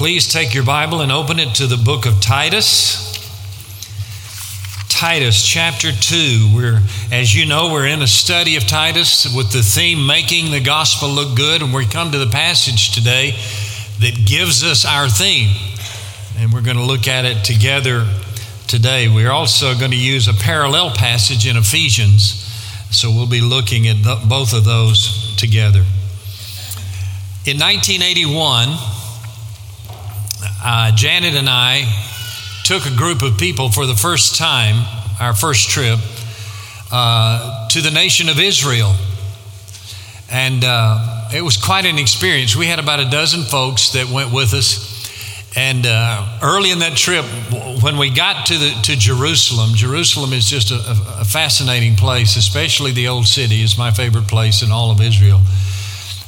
Please take your Bible and open it to the book of Titus. Titus chapter 2. We're, as you know, we're in a study of Titus with the theme Making the Gospel Look Good. And we come to the passage today that gives us our theme. And we're going to look at it together today. We're also going to use a parallel passage in Ephesians. So we'll be looking at the, both of those together. In 1981, uh, Janet and I took a group of people for the first time, our first trip, uh, to the nation of Israel. And uh, it was quite an experience. We had about a dozen folks that went with us. And uh, early in that trip, when we got to, the, to Jerusalem, Jerusalem is just a, a fascinating place, especially the old city is my favorite place in all of Israel.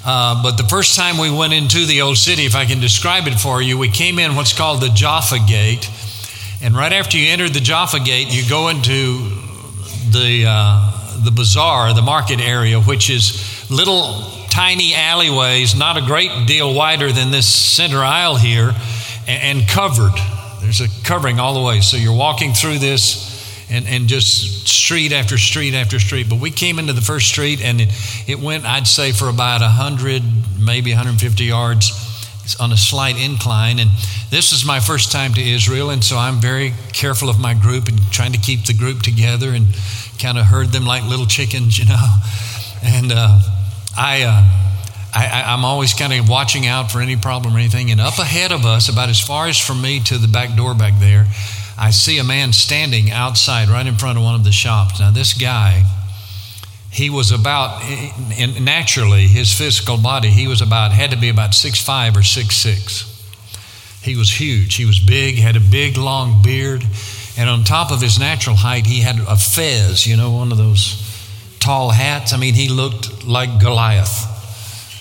Uh, but the first time we went into the old city, if I can describe it for you, we came in what's called the Jaffa Gate. And right after you enter the Jaffa Gate, you go into the, uh, the bazaar, the market area, which is little tiny alleyways, not a great deal wider than this center aisle here, and, and covered. There's a covering all the way. So you're walking through this and, and just street after street after street. But we came into the first street and it, it went, I'd say, for about 100, maybe 150 yards on a slight incline. And this is my first time to Israel, and so I'm very careful of my group and trying to keep the group together and kind of herd them like little chickens, you know. And uh, I. Uh, I, am always kind of watching out for any problem or anything. And up ahead of us, about as far as from me to the back door back there, I see a man standing outside right in front of one of the shops. Now, this guy, he was about, naturally, his physical body, he was about, had to be about six five or six six. He was huge. He was big, had a big, long beard. And on top of his natural height, he had a fez, you know, one of those tall hats. I mean, he looked like Goliath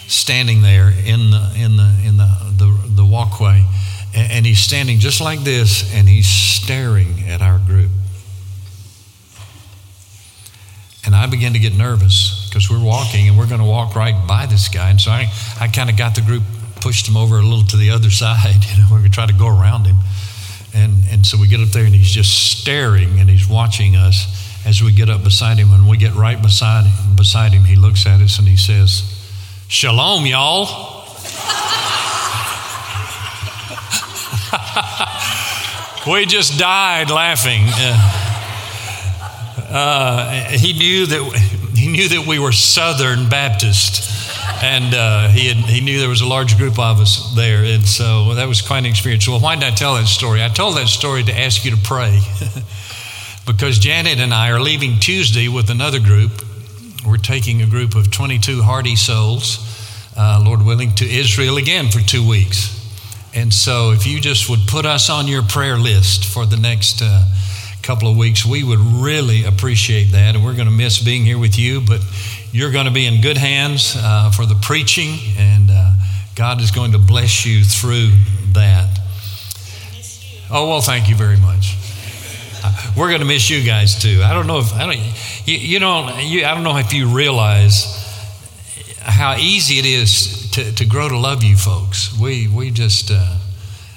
standing there in the, in the, in the, the, the walkway. And he's standing just like this and he's staring at our group. And I began to get nervous because we're walking and we're going to walk right by this guy. And so I, I kind of got the group, pushed him over a little to the other side. You know, we're going to try to go around him. And, and so we get up there and he's just staring and he's watching us as we get up beside him. And we get right beside him, beside him, he looks at us and he says, Shalom, y'all. we just died laughing. Uh, uh, he knew that he knew that we were Southern Baptist, and uh, he had, he knew there was a large group of us there, and so that was quite an experience. Well, why did I tell that story? I told that story to ask you to pray, because Janet and I are leaving Tuesday with another group. We're taking a group of 22 hardy souls, uh, Lord willing, to Israel again for two weeks. And so, if you just would put us on your prayer list for the next uh, couple of weeks, we would really appreciate that. And we're going to miss being here with you, but you're going to be in good hands uh, for the preaching, and uh, God is going to bless you through that. Oh, well, thank you very much. Uh, we're going to miss you guys too. I don't know if I don't. You, you know, you, I don't know if you realize how easy it is to, to grow to love you folks. We, we just, uh,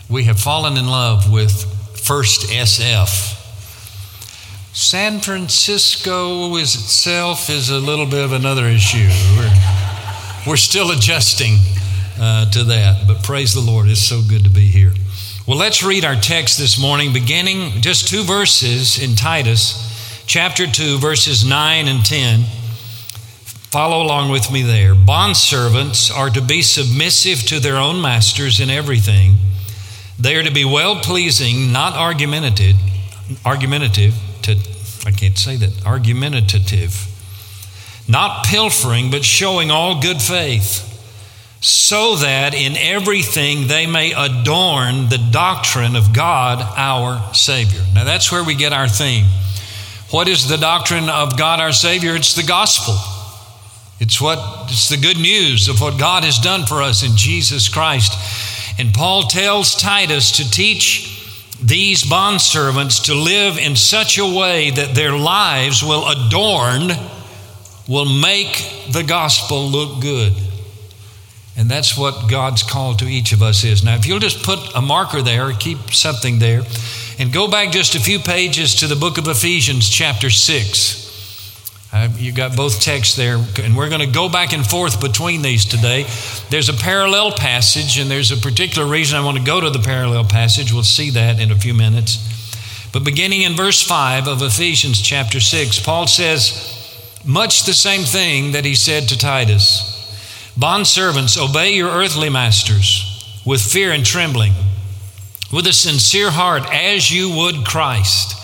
we have fallen in love with First SF. San Francisco is itself is a little bit of another issue. We're, we're still adjusting uh, to that, but praise the Lord, it's so good to be here. Well, let's read our text this morning, beginning just two verses in Titus, chapter 2, verses 9 and 10. Follow along with me there. Bondservants are to be submissive to their own masters in everything. They are to be well pleasing, not argumentative, argumentative to I can't say that, argumentative. Not pilfering, but showing all good faith, so that in everything they may adorn the doctrine of God our Savior. Now that's where we get our theme. What is the doctrine of God our Savior? It's the gospel. It's what it's the good news of what God has done for us in Jesus Christ. And Paul tells Titus to teach these bondservants to live in such a way that their lives will adorn, will make the gospel look good. And that's what God's call to each of us is. Now, if you'll just put a marker there, keep something there, and go back just a few pages to the book of Ephesians, chapter 6. Uh, you got both texts there, and we're going to go back and forth between these today. There's a parallel passage, and there's a particular reason I want to go to the parallel passage. We'll see that in a few minutes. But beginning in verse 5 of Ephesians chapter 6, Paul says much the same thing that he said to Titus Bondservants, obey your earthly masters with fear and trembling, with a sincere heart, as you would Christ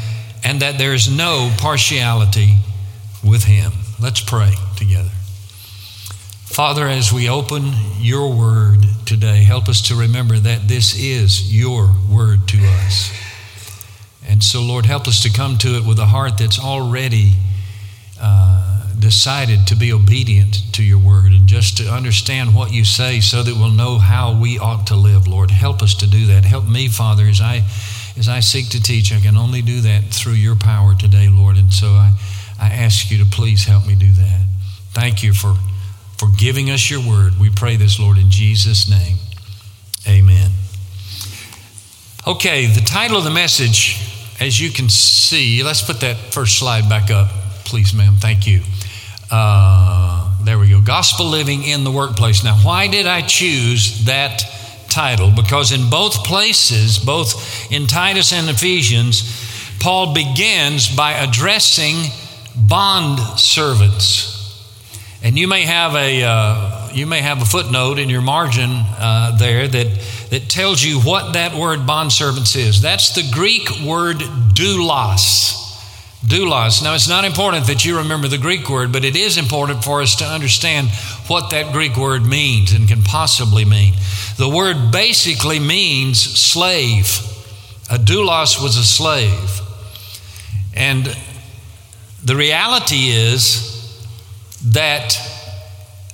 and that there is no partiality with Him. Let's pray together. Father, as we open your word today, help us to remember that this is your word to us. And so, Lord, help us to come to it with a heart that's already uh, decided to be obedient to your word and just to understand what you say so that we'll know how we ought to live, Lord. Help us to do that. Help me, Father, as I as I seek to teach, I can only do that through your power today, Lord. And so I, I ask you to please help me do that. Thank you for, for giving us your word. We pray this, Lord, in Jesus' name. Amen. Okay, the title of the message, as you can see, let's put that first slide back up, please, ma'am. Thank you. Uh, there we go. Gospel living in the workplace. Now, why did I choose that? Title because in both places, both in Titus and Ephesians, Paul begins by addressing bond servants. And you may have a uh, you may have a footnote in your margin uh, there that that tells you what that word bond servants is. That's the Greek word doulos. Doulos. Now, it's not important that you remember the Greek word, but it is important for us to understand what that Greek word means and can possibly mean. The word basically means slave. A doulos was a slave. And the reality is that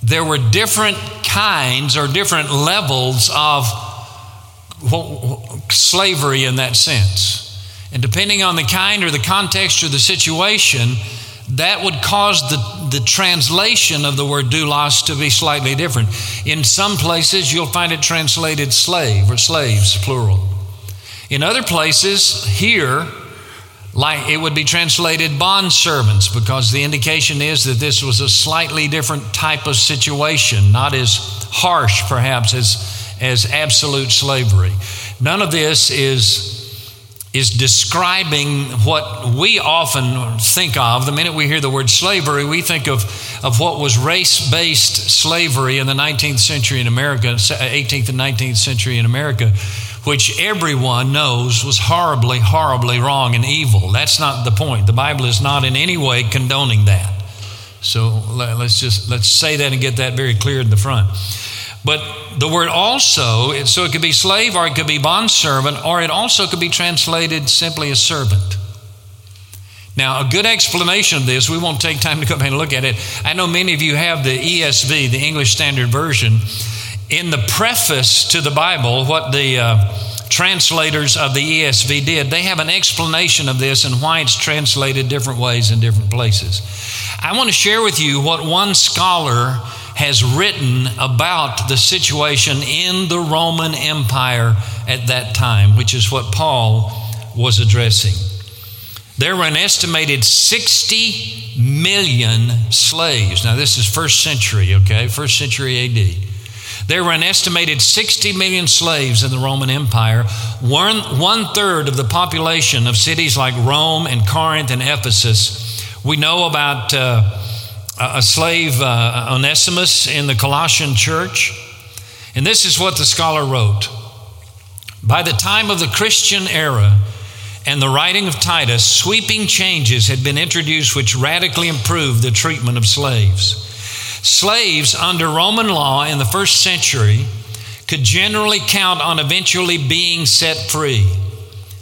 there were different kinds or different levels of slavery in that sense. And depending on the kind or the context or the situation, that would cause the, the translation of the word doulos to be slightly different. In some places, you'll find it translated slave or slaves, plural. In other places, here, like it would be translated bond servants because the indication is that this was a slightly different type of situation, not as harsh perhaps as, as absolute slavery. None of this is is describing what we often think of. The minute we hear the word slavery, we think of, of what was race based slavery in the 19th century in America, 18th uh, and 19th century in America, which everyone knows was horribly, horribly wrong and evil. That's not the point. The Bible is not in any way condoning that. So let's just let's say that and get that very clear in the front. But the word also, so it could be slave or it could be bondservant, or it also could be translated simply as servant. Now, a good explanation of this, we won't take time to come and look at it. I know many of you have the ESV, the English Standard Version. In the preface to the Bible, what the uh, translators of the ESV did, they have an explanation of this and why it's translated different ways in different places. I want to share with you what one scholar has written about the situation in the Roman Empire at that time, which is what Paul was addressing. There were an estimated 60 million slaves. Now, this is first century, okay? First century AD. There were an estimated 60 million slaves in the Roman Empire. One, one third of the population of cities like Rome and Corinth and Ephesus. We know about. Uh, a slave, uh, Onesimus, in the Colossian church. And this is what the scholar wrote By the time of the Christian era and the writing of Titus, sweeping changes had been introduced which radically improved the treatment of slaves. Slaves under Roman law in the first century could generally count on eventually being set free.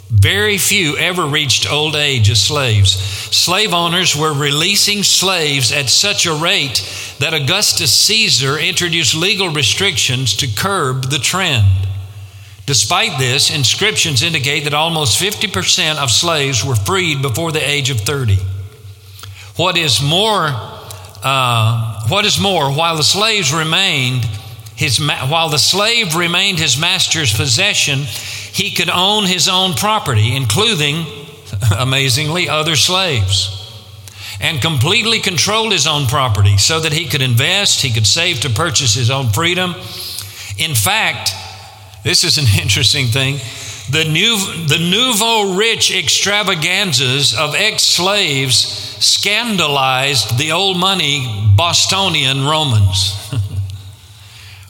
Very few ever reached old age as slaves. Slave owners were releasing slaves at such a rate that Augustus Caesar introduced legal restrictions to curb the trend. Despite this, inscriptions indicate that almost 50% of slaves were freed before the age of 30. What is more, uh, what is more, while the slaves remained his, while the slave remained his master's possession, he could own his own property, including, amazingly, other slaves, and completely control his own property so that he could invest, he could save to purchase his own freedom. In fact, this is an interesting thing. The, new, the nouveau rich extravaganzas of ex slaves scandalized the old money Bostonian Romans.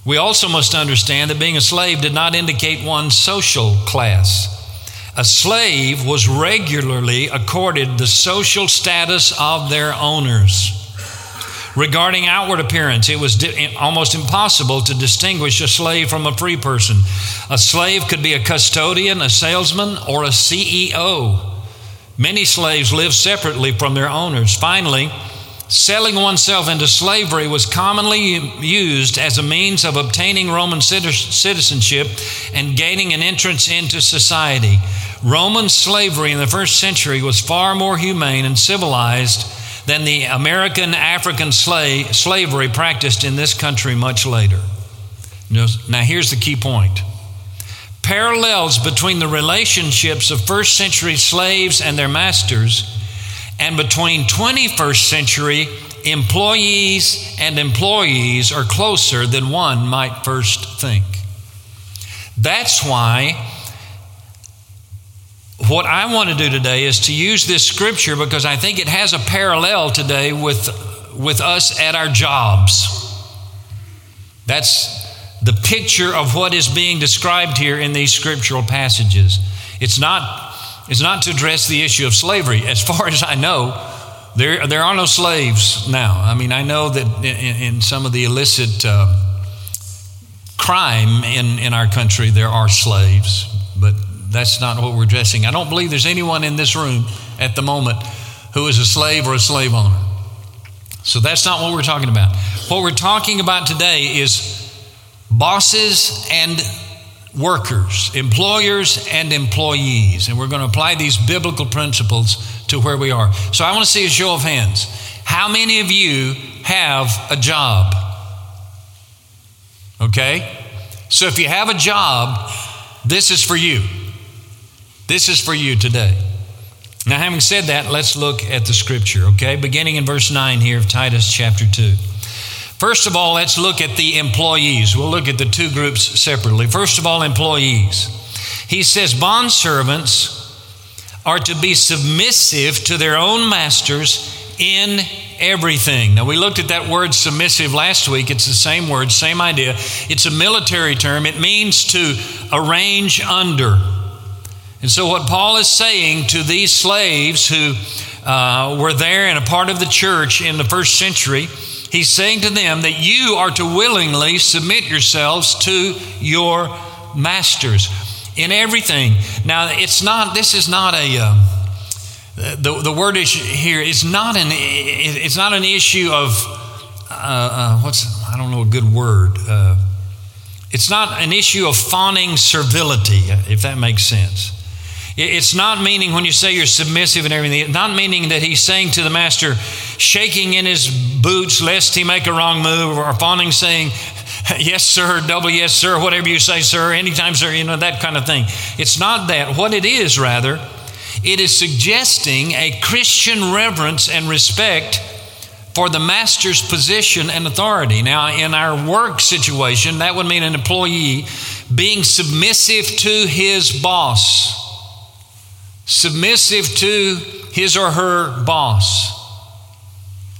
We also must understand that being a slave did not indicate one's social class. A slave was regularly accorded the social status of their owners. Regarding outward appearance, it was di- almost impossible to distinguish a slave from a free person. A slave could be a custodian, a salesman, or a CEO. Many slaves lived separately from their owners. Finally, Selling oneself into slavery was commonly used as a means of obtaining Roman citizenship and gaining an entrance into society. Roman slavery in the first century was far more humane and civilized than the American African slave, slavery practiced in this country much later. Now, here's the key point parallels between the relationships of first century slaves and their masters and between 21st century employees and employees are closer than one might first think. That's why what I want to do today is to use this scripture because I think it has a parallel today with, with us at our jobs. That's the picture of what is being described here in these scriptural passages. It's not is not to address the issue of slavery. As far as I know, there, there are no slaves now. I mean, I know that in, in some of the illicit uh, crime in, in our country, there are slaves, but that's not what we're addressing. I don't believe there's anyone in this room at the moment who is a slave or a slave owner. So that's not what we're talking about. What we're talking about today is bosses and workers, employers, and employees. And we're going to apply these biblical principles to where we are. So I want to see a show of hands. How many of you have a job? Okay? So if you have a job, this is for you. This is for you today. Now, having said that, let's look at the scripture, okay? Beginning in verse 9 here of Titus chapter 2. First of all, let's look at the employees. We'll look at the two groups separately. First of all, employees. He says, Bondservants are to be submissive to their own masters in everything. Now, we looked at that word submissive last week. It's the same word, same idea. It's a military term, it means to arrange under. And so, what Paul is saying to these slaves who uh, were there and a part of the church in the first century, He's saying to them that you are to willingly submit yourselves to your masters in everything. Now, it's not, this is not a, uh, the, the word issue here is not an, it's not an issue of, uh, uh, what's, I don't know a good word. Uh, it's not an issue of fawning servility, if that makes sense. It's not meaning when you say you're submissive and everything, it's not meaning that he's saying to the master, shaking in his boots lest he make a wrong move, or fawning saying, yes, sir, double yes, sir, whatever you say, sir, anytime, sir, you know, that kind of thing. It's not that. What it is, rather, it is suggesting a Christian reverence and respect for the master's position and authority. Now, in our work situation, that would mean an employee being submissive to his boss submissive to his or her boss.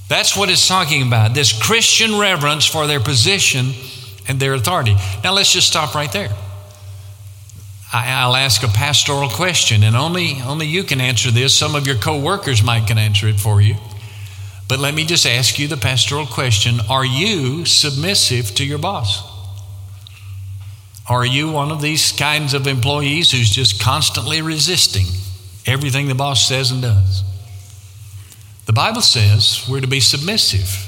That's what it's talking about this Christian reverence for their position and their authority. Now, let's just stop right there. I'll ask a pastoral question, and only, only you can answer this. Some of your co workers might can answer it for you. But let me just ask you the pastoral question Are you submissive to your boss? Are you one of these kinds of employees who's just constantly resisting everything the boss says and does? The Bible says we're to be submissive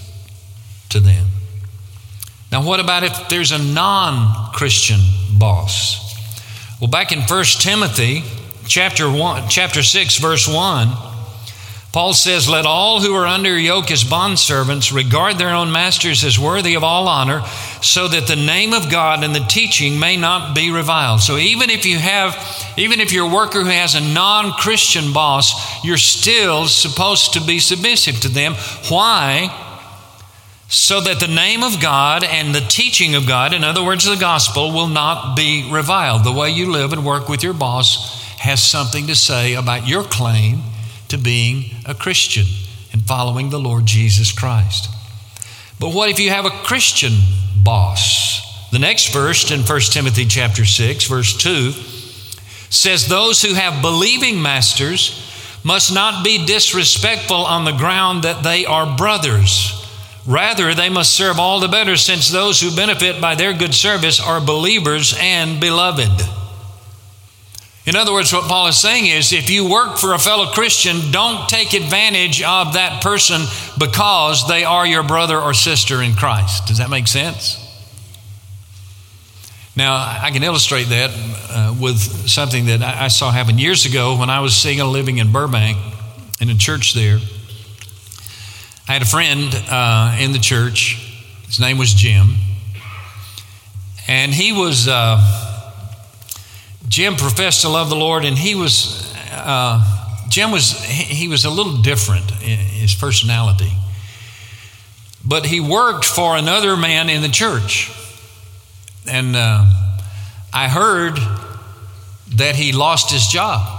to them. Now, what about if there's a non Christian boss? Well, back in 1 Timothy chapter 1, chapter 6, verse 1, Paul says, Let all who are under yoke as bondservants regard their own masters as worthy of all honor, so that the name of God and the teaching may not be reviled. So even if you have, even if you're a worker who has a non Christian boss, you're still supposed to be submissive to them. Why? So that the name of God and the teaching of God, in other words, the gospel, will not be reviled. The way you live and work with your boss has something to say about your claim to being a Christian and following the Lord Jesus Christ. But what if you have a Christian boss? The next verse in 1 Timothy chapter 6 verse 2 says those who have believing masters must not be disrespectful on the ground that they are brothers. Rather, they must serve all the better since those who benefit by their good service are believers and beloved. In other words, what Paul is saying is if you work for a fellow Christian, don't take advantage of that person because they are your brother or sister in Christ. Does that make sense? Now, I can illustrate that uh, with something that I saw happen years ago when I was single living in Burbank in a church there. I had a friend uh, in the church. His name was Jim. And he was. Uh, Jim professed to love the Lord, and he was, uh, Jim was, he was a little different in his personality. But he worked for another man in the church. And uh, I heard that he lost his job.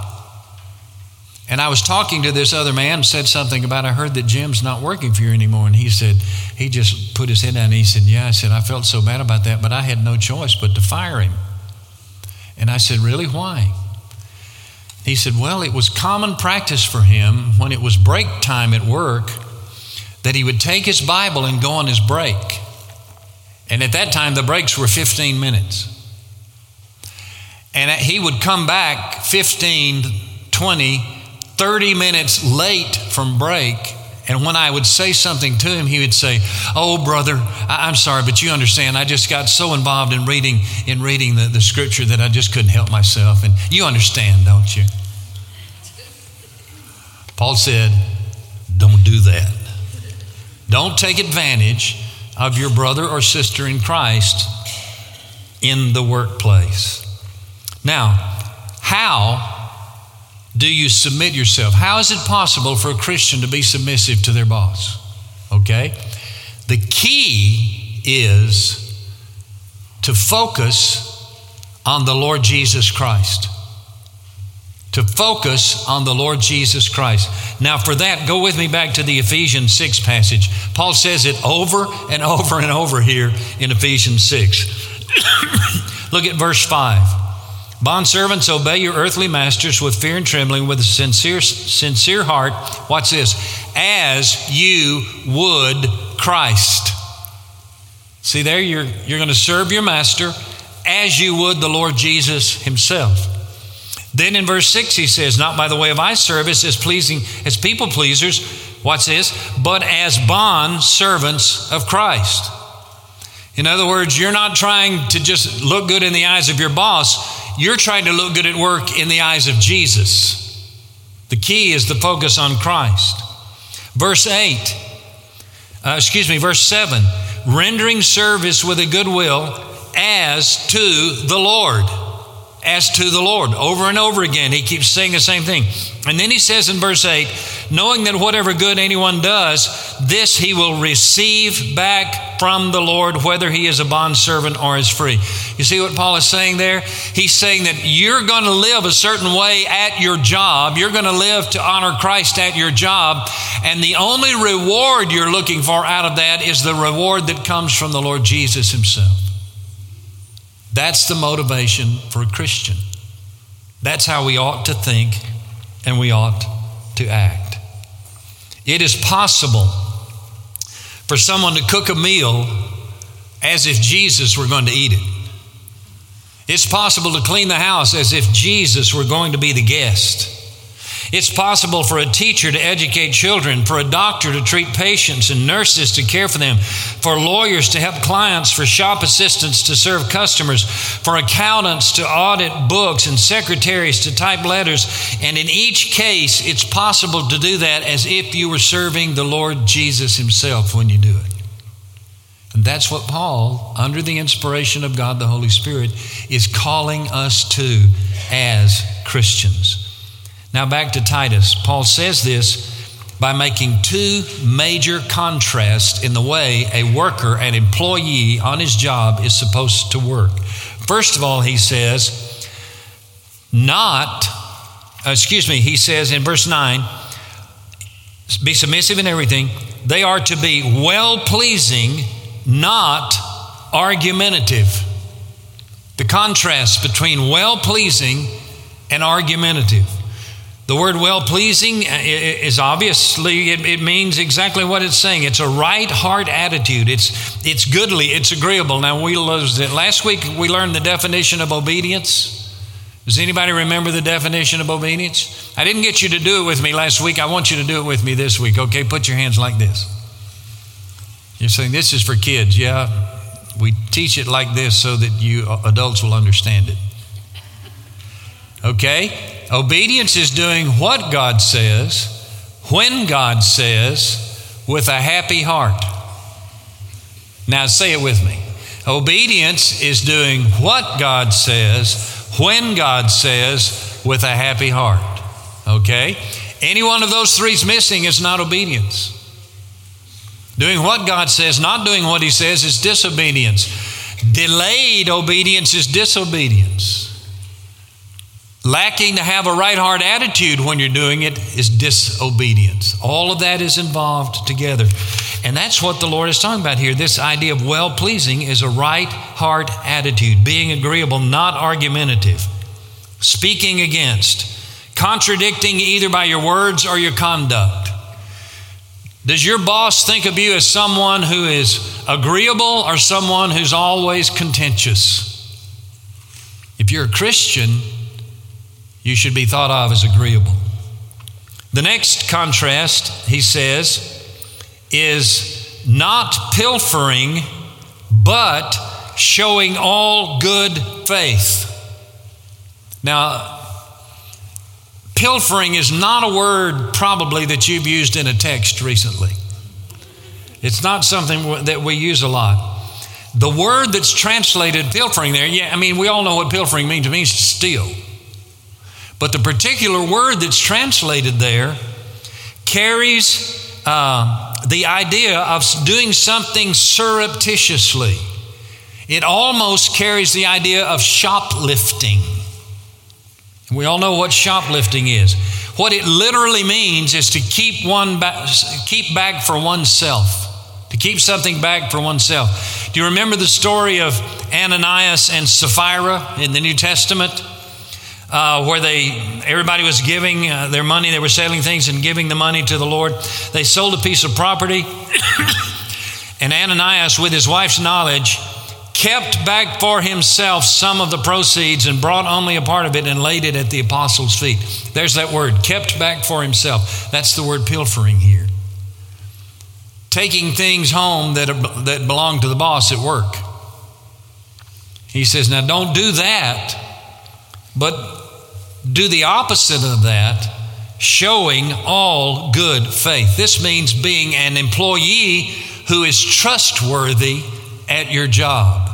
And I was talking to this other man, said something about, I heard that Jim's not working for you anymore. And he said, he just put his head down and he said, Yeah, I said, I felt so bad about that, but I had no choice but to fire him. And I said, Really? Why? He said, Well, it was common practice for him when it was break time at work that he would take his Bible and go on his break. And at that time, the breaks were 15 minutes. And he would come back 15, 20, 30 minutes late from break and when I would say something to him, he would say, "Oh, brother, I- am sorry, but you understand. I just got so involved in reading in reading the, the scripture that I just couldn't help myself." And you understand, don't you? Paul said, "Don't do that. Don't take advantage of your brother or sister in Christ in the workplace." Now, how do you submit yourself? How is it possible for a Christian to be submissive to their boss? Okay? The key is to focus on the Lord Jesus Christ. To focus on the Lord Jesus Christ. Now, for that, go with me back to the Ephesians 6 passage. Paul says it over and over and over here in Ephesians 6. Look at verse 5. Bondservants, obey your earthly masters with fear and trembling, with a sincere, sincere heart. Watch this as you would Christ. See, there you're, you're going to serve your master as you would the Lord Jesus himself. Then in verse 6, he says, Not by the way of eye service as pleasing as people pleasers, what's this? But as bond servants of Christ. In other words, you're not trying to just look good in the eyes of your boss. You're trying to look good at work in the eyes of Jesus. The key is the focus on Christ. Verse 8, uh, excuse me, verse 7 rendering service with a good will as to the Lord. As to the Lord. Over and over again, he keeps saying the same thing. And then he says in verse 8, knowing that whatever good anyone does, this he will receive back from the Lord, whether he is a bondservant or is free. You see what Paul is saying there? He's saying that you're going to live a certain way at your job. You're going to live to honor Christ at your job. And the only reward you're looking for out of that is the reward that comes from the Lord Jesus himself. That's the motivation for a Christian. That's how we ought to think and we ought to act. It is possible for someone to cook a meal as if Jesus were going to eat it. It's possible to clean the house as if Jesus were going to be the guest. It's possible for a teacher to educate children, for a doctor to treat patients, and nurses to care for them, for lawyers to help clients, for shop assistants to serve customers, for accountants to audit books, and secretaries to type letters. And in each case, it's possible to do that as if you were serving the Lord Jesus Himself when you do it. And that's what Paul, under the inspiration of God the Holy Spirit, is calling us to as Christians. Now, back to Titus. Paul says this by making two major contrasts in the way a worker, an employee on his job is supposed to work. First of all, he says, not, uh, excuse me, he says in verse 9, be submissive in everything. They are to be well pleasing, not argumentative. The contrast between well pleasing and argumentative. The word well pleasing uh, is obviously, it, it, means exactly what it's saying. It's a right heart attitude. It's, it's goodly, it's agreeable. Now, we last week we learned the definition of obedience. Does anybody remember the definition of obedience? I didn't get you to do it with me last week. I want you to do it with me this week. Okay, put your hands like this. You're saying this is for kids. Yeah, we teach it like this so that you uh, adults will understand it. Okay? Obedience is doing what God says, when God says, with a happy heart. Now say it with me. Obedience is doing what God says, when God says, with a happy heart. Okay? Any one of those three is missing is not obedience. Doing what God says, not doing what He says, is disobedience. Delayed obedience is disobedience. Lacking to have a right heart attitude when you're doing it is disobedience. All of that is involved together. And that's what the Lord is talking about here. This idea of well pleasing is a right heart attitude, being agreeable, not argumentative, speaking against, contradicting either by your words or your conduct. Does your boss think of you as someone who is agreeable or someone who's always contentious? If you're a Christian, you should be thought of as agreeable. The next contrast, he says, is not pilfering, but showing all good faith. Now, pilfering is not a word probably that you've used in a text recently. It's not something that we use a lot. The word that's translated pilfering there, yeah, I mean, we all know what pilfering means. It means to steal. But the particular word that's translated there carries uh, the idea of doing something surreptitiously. It almost carries the idea of shoplifting. We all know what shoplifting is. What it literally means is to keep one keep back for oneself, to keep something back for oneself. Do you remember the story of Ananias and Sapphira in the New Testament? Uh, where they everybody was giving uh, their money. They were selling things and giving the money to the Lord. They sold a piece of property, and Ananias, with his wife's knowledge, kept back for himself some of the proceeds and brought only a part of it and laid it at the apostles' feet. There's that word, kept back for himself. That's the word pilfering here. Taking things home that, are, that belong to the boss at work. He says, Now don't do that, but do the opposite of that, showing all good faith. This means being an employee who is trustworthy at your job.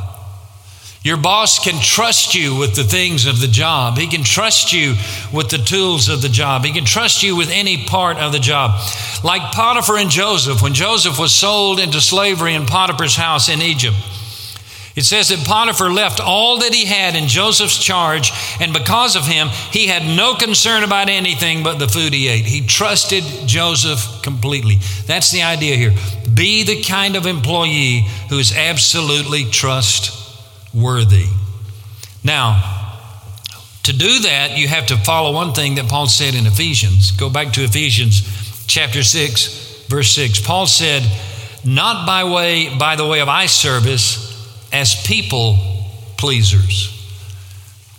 Your boss can trust you with the things of the job. He can trust you with the tools of the job. He can trust you with any part of the job. Like Potiphar and Joseph, when Joseph was sold into slavery in Potiphar's house in Egypt. It says that Potiphar left all that he had in Joseph's charge, and because of him, he had no concern about anything but the food he ate. He trusted Joseph completely. That's the idea here. Be the kind of employee who is absolutely trustworthy. Now, to do that, you have to follow one thing that Paul said in Ephesians. Go back to Ephesians chapter 6, verse 6. Paul said, Not by way by the way of eye service as people pleasers.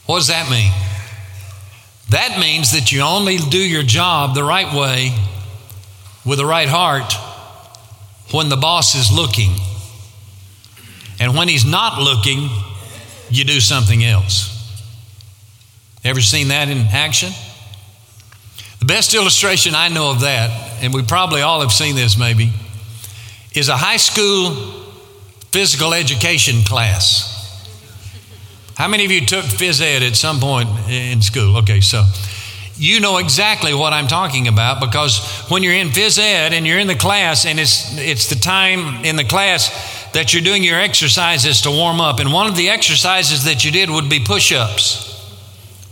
What does that mean? That means that you only do your job the right way with the right heart when the boss is looking. And when he's not looking, you do something else. Ever seen that in action? The best illustration I know of that, and we probably all have seen this maybe, is a high school physical education class. How many of you took phys ed at some point in school? Okay, so you know exactly what I'm talking about because when you're in phys ed and you're in the class and it's it's the time in the class that you're doing your exercises to warm up and one of the exercises that you did would be push-ups.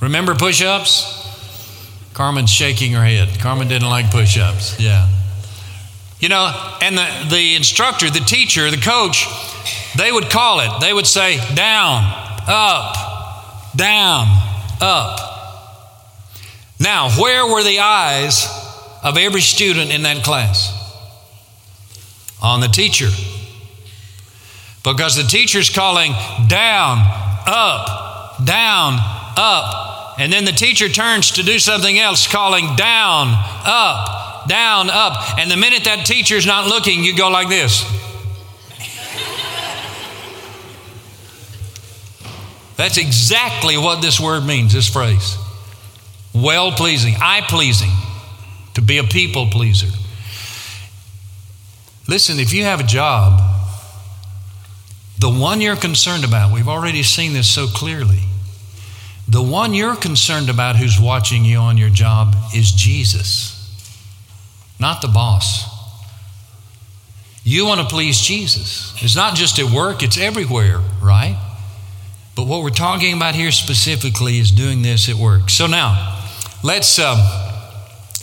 Remember push-ups? Carmen's shaking her head. Carmen didn't like push-ups. Yeah. You know, and the, the instructor, the teacher, the coach, they would call it. They would say, down, up, down, up. Now, where were the eyes of every student in that class? On the teacher. Because the teacher's calling down, up, down, up. And then the teacher turns to do something else, calling down, up, down, up. And the minute that teacher's not looking, you go like this. That's exactly what this word means, this phrase well pleasing, eye pleasing, to be a people pleaser. Listen, if you have a job, the one you're concerned about, we've already seen this so clearly. The one you're concerned about who's watching you on your job is Jesus, not the boss. You want to please Jesus. It's not just at work, it's everywhere, right? But what we're talking about here specifically is doing this at work. So now, Let's, uh,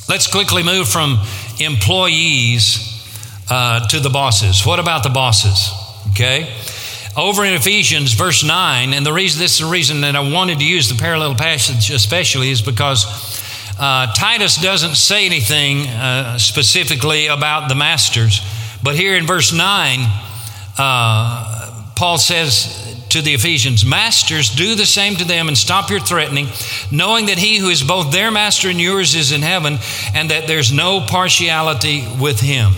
let's quickly move from employees uh, to the bosses. What about the bosses? Okay. Over in Ephesians, verse 9, and the reason this is the reason that I wanted to use the parallel passage especially is because uh, Titus doesn't say anything uh, specifically about the masters, but here in verse 9, uh, Paul says, to the Ephesians Masters, do the same to them and stop your threatening, knowing that he who is both their master and yours is in heaven, and that there's no partiality with him.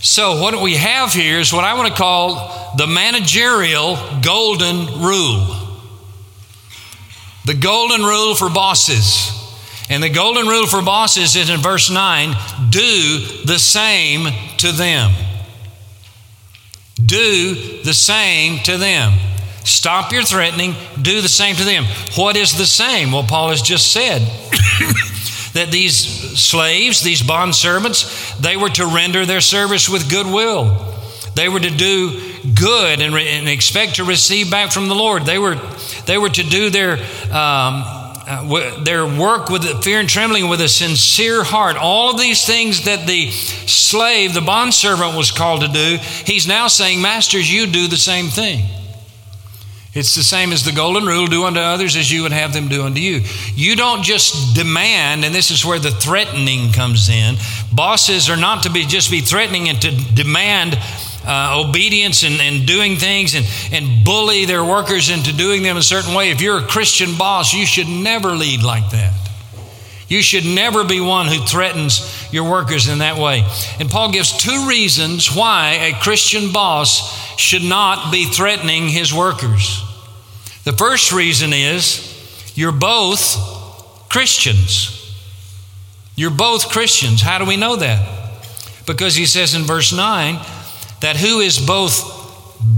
So, what we have here is what I want to call the managerial golden rule. The golden rule for bosses. And the golden rule for bosses is in verse 9 do the same to them. Do the same to them. Stop your threatening, do the same to them. What is the same? Well, Paul has just said that these slaves, these bond servants, they were to render their service with goodwill. They were to do good and, re- and expect to receive back from the Lord. They were, they were to do their, um, uh, their work with fear and trembling with a sincere heart. All of these things that the slave, the bondservant, was called to do, he's now saying, Masters, you do the same thing. It's the same as the golden rule do unto others as you would have them do unto you. You don't just demand, and this is where the threatening comes in. Bosses are not to be just be threatening and to demand uh, obedience and, and doing things and, and bully their workers into doing them a certain way. If you're a Christian boss, you should never lead like that. You should never be one who threatens your workers in that way. And Paul gives two reasons why a Christian boss should not be threatening his workers. The first reason is you're both Christians. You're both Christians. How do we know that? Because he says in verse 9 that who is both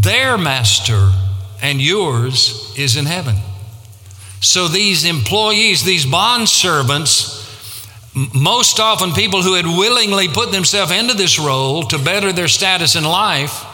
their master and yours is in heaven. So these employees, these bond servants, most often people who had willingly put themselves into this role to better their status in life,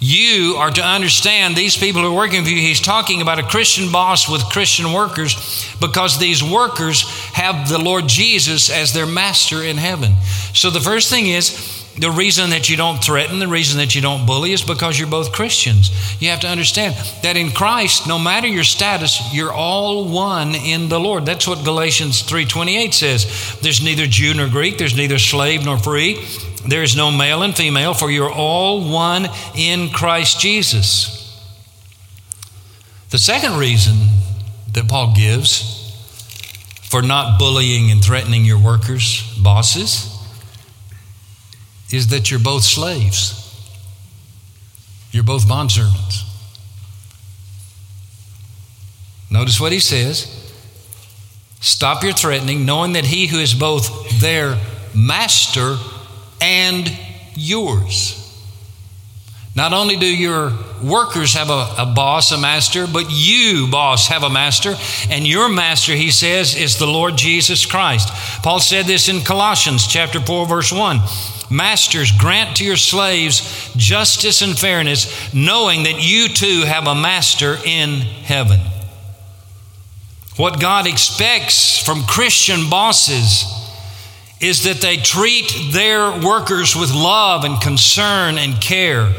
you are to understand these people who are working for you. He's talking about a Christian boss with Christian workers because these workers have the Lord Jesus as their master in heaven. So the first thing is the reason that you don't threaten, the reason that you don't bully is because you're both Christians. You have to understand that in Christ, no matter your status, you're all one in the Lord. That's what Galatians 3:28 says. There's neither Jew nor Greek, there's neither slave nor free there is no male and female, for you're all one in Christ Jesus. The second reason that Paul gives for not bullying and threatening your workers, bosses, is that you're both slaves. You're both bondservants. Notice what he says. Stop your threatening, knowing that he who is both their master and yours. Not only do your workers have a, a, boss, a master, but you, boss, have a master. And your master, he says, is the Lord Jesus Christ. Paul said this in Colossians chapter 4, verse 1. Masters, grant to your slaves justice and fairness, knowing that you too have a master in heaven. What God expects from Christian bosses is that they treat their workers with love and concern and care.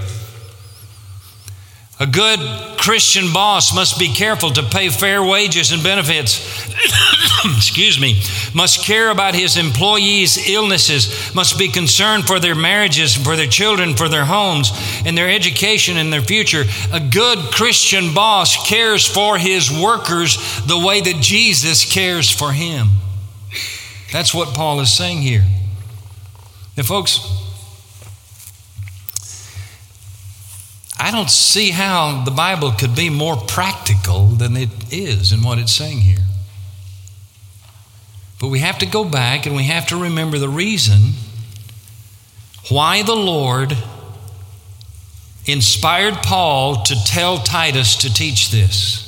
A good Christian boss must be careful to pay fair wages and benefits. Excuse me. Must care about his employees' illnesses, must be concerned for their marriages, for their children, for their homes, and their education and their future. A good Christian boss cares for his workers the way that Jesus cares for him. That's what Paul is saying here. Now, folks, I don't see how the Bible could be more practical than it is in what it's saying here. But we have to go back and we have to remember the reason why the Lord inspired Paul to tell Titus to teach this.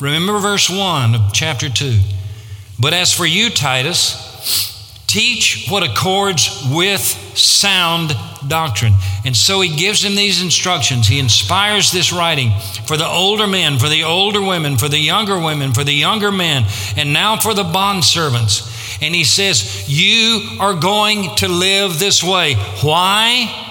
Remember verse 1 of chapter 2. But as for you, Titus, Teach what accords with sound doctrine. And so he gives him these instructions. He inspires this writing for the older men, for the older women, for the younger women, for the younger men, and now for the bond servants. And he says, You are going to live this way. Why?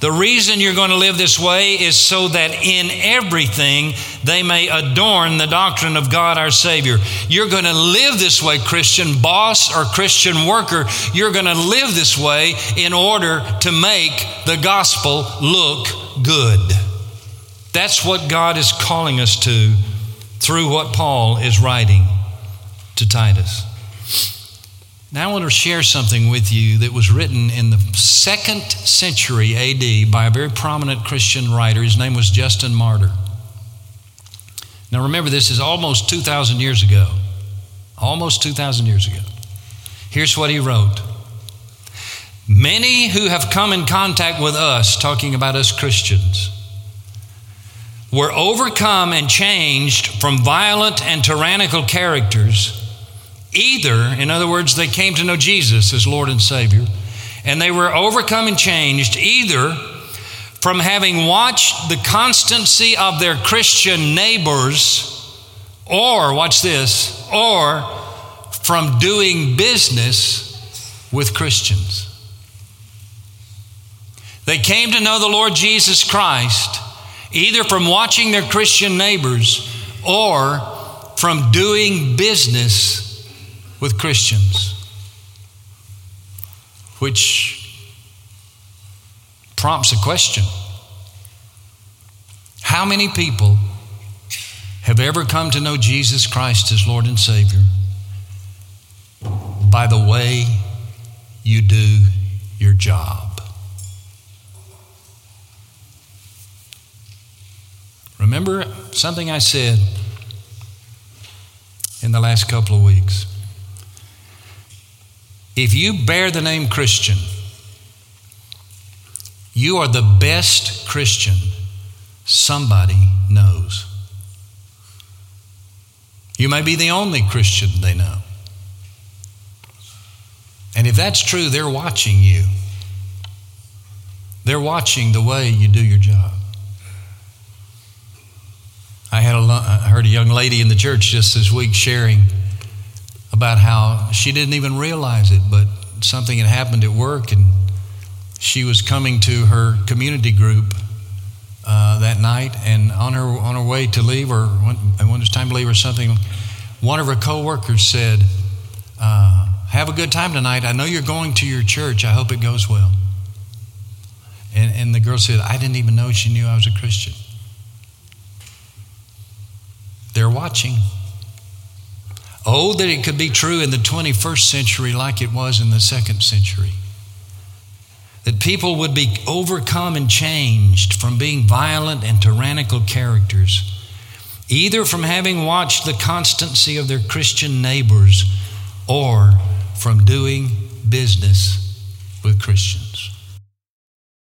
The reason you're going to live this way is so that in everything they may adorn the doctrine of God our Savior. You're going to live this way, Christian boss or Christian worker. You're going to live this way in order to make the gospel look good. That's what God is calling us to through what Paul is writing to Titus. Now, I want to share something with you that was written in the second century AD by a very prominent Christian writer. His name was Justin Martyr. Now, remember, this is almost 2,000 years ago. Almost 2,000 years ago. Here's what he wrote Many who have come in contact with us, talking about us Christians, were overcome and changed from violent and tyrannical characters Either, in other words, they came to know Jesus as Lord and Savior, and they were overcome and changed either from having watched the constancy of their Christian neighbors, or, watch this, or from doing business with Christians. They came to know the Lord Jesus Christ either from watching their Christian neighbors or from doing business with Christians, which prompts a question How many people have ever come to know Jesus Christ as Lord and Savior by the way you do your job? Remember something I said in the last couple of weeks. If you bear the name Christian, you are the best Christian somebody knows. You may be the only Christian they know. And if that's true, they're watching you. They're watching the way you do your job. I had a, I heard a young lady in the church just this week sharing about how she didn't even realize it, but something had happened at work, and she was coming to her community group uh, that night, and on her on her way to leave, or when, when it was time to leave, or something, one of her coworkers said, uh, "Have a good time tonight. I know you're going to your church. I hope it goes well." And, and the girl said, "I didn't even know she knew I was a Christian." They're watching. Oh, that it could be true in the 21st century like it was in the second century. That people would be overcome and changed from being violent and tyrannical characters, either from having watched the constancy of their Christian neighbors or from doing business with Christians.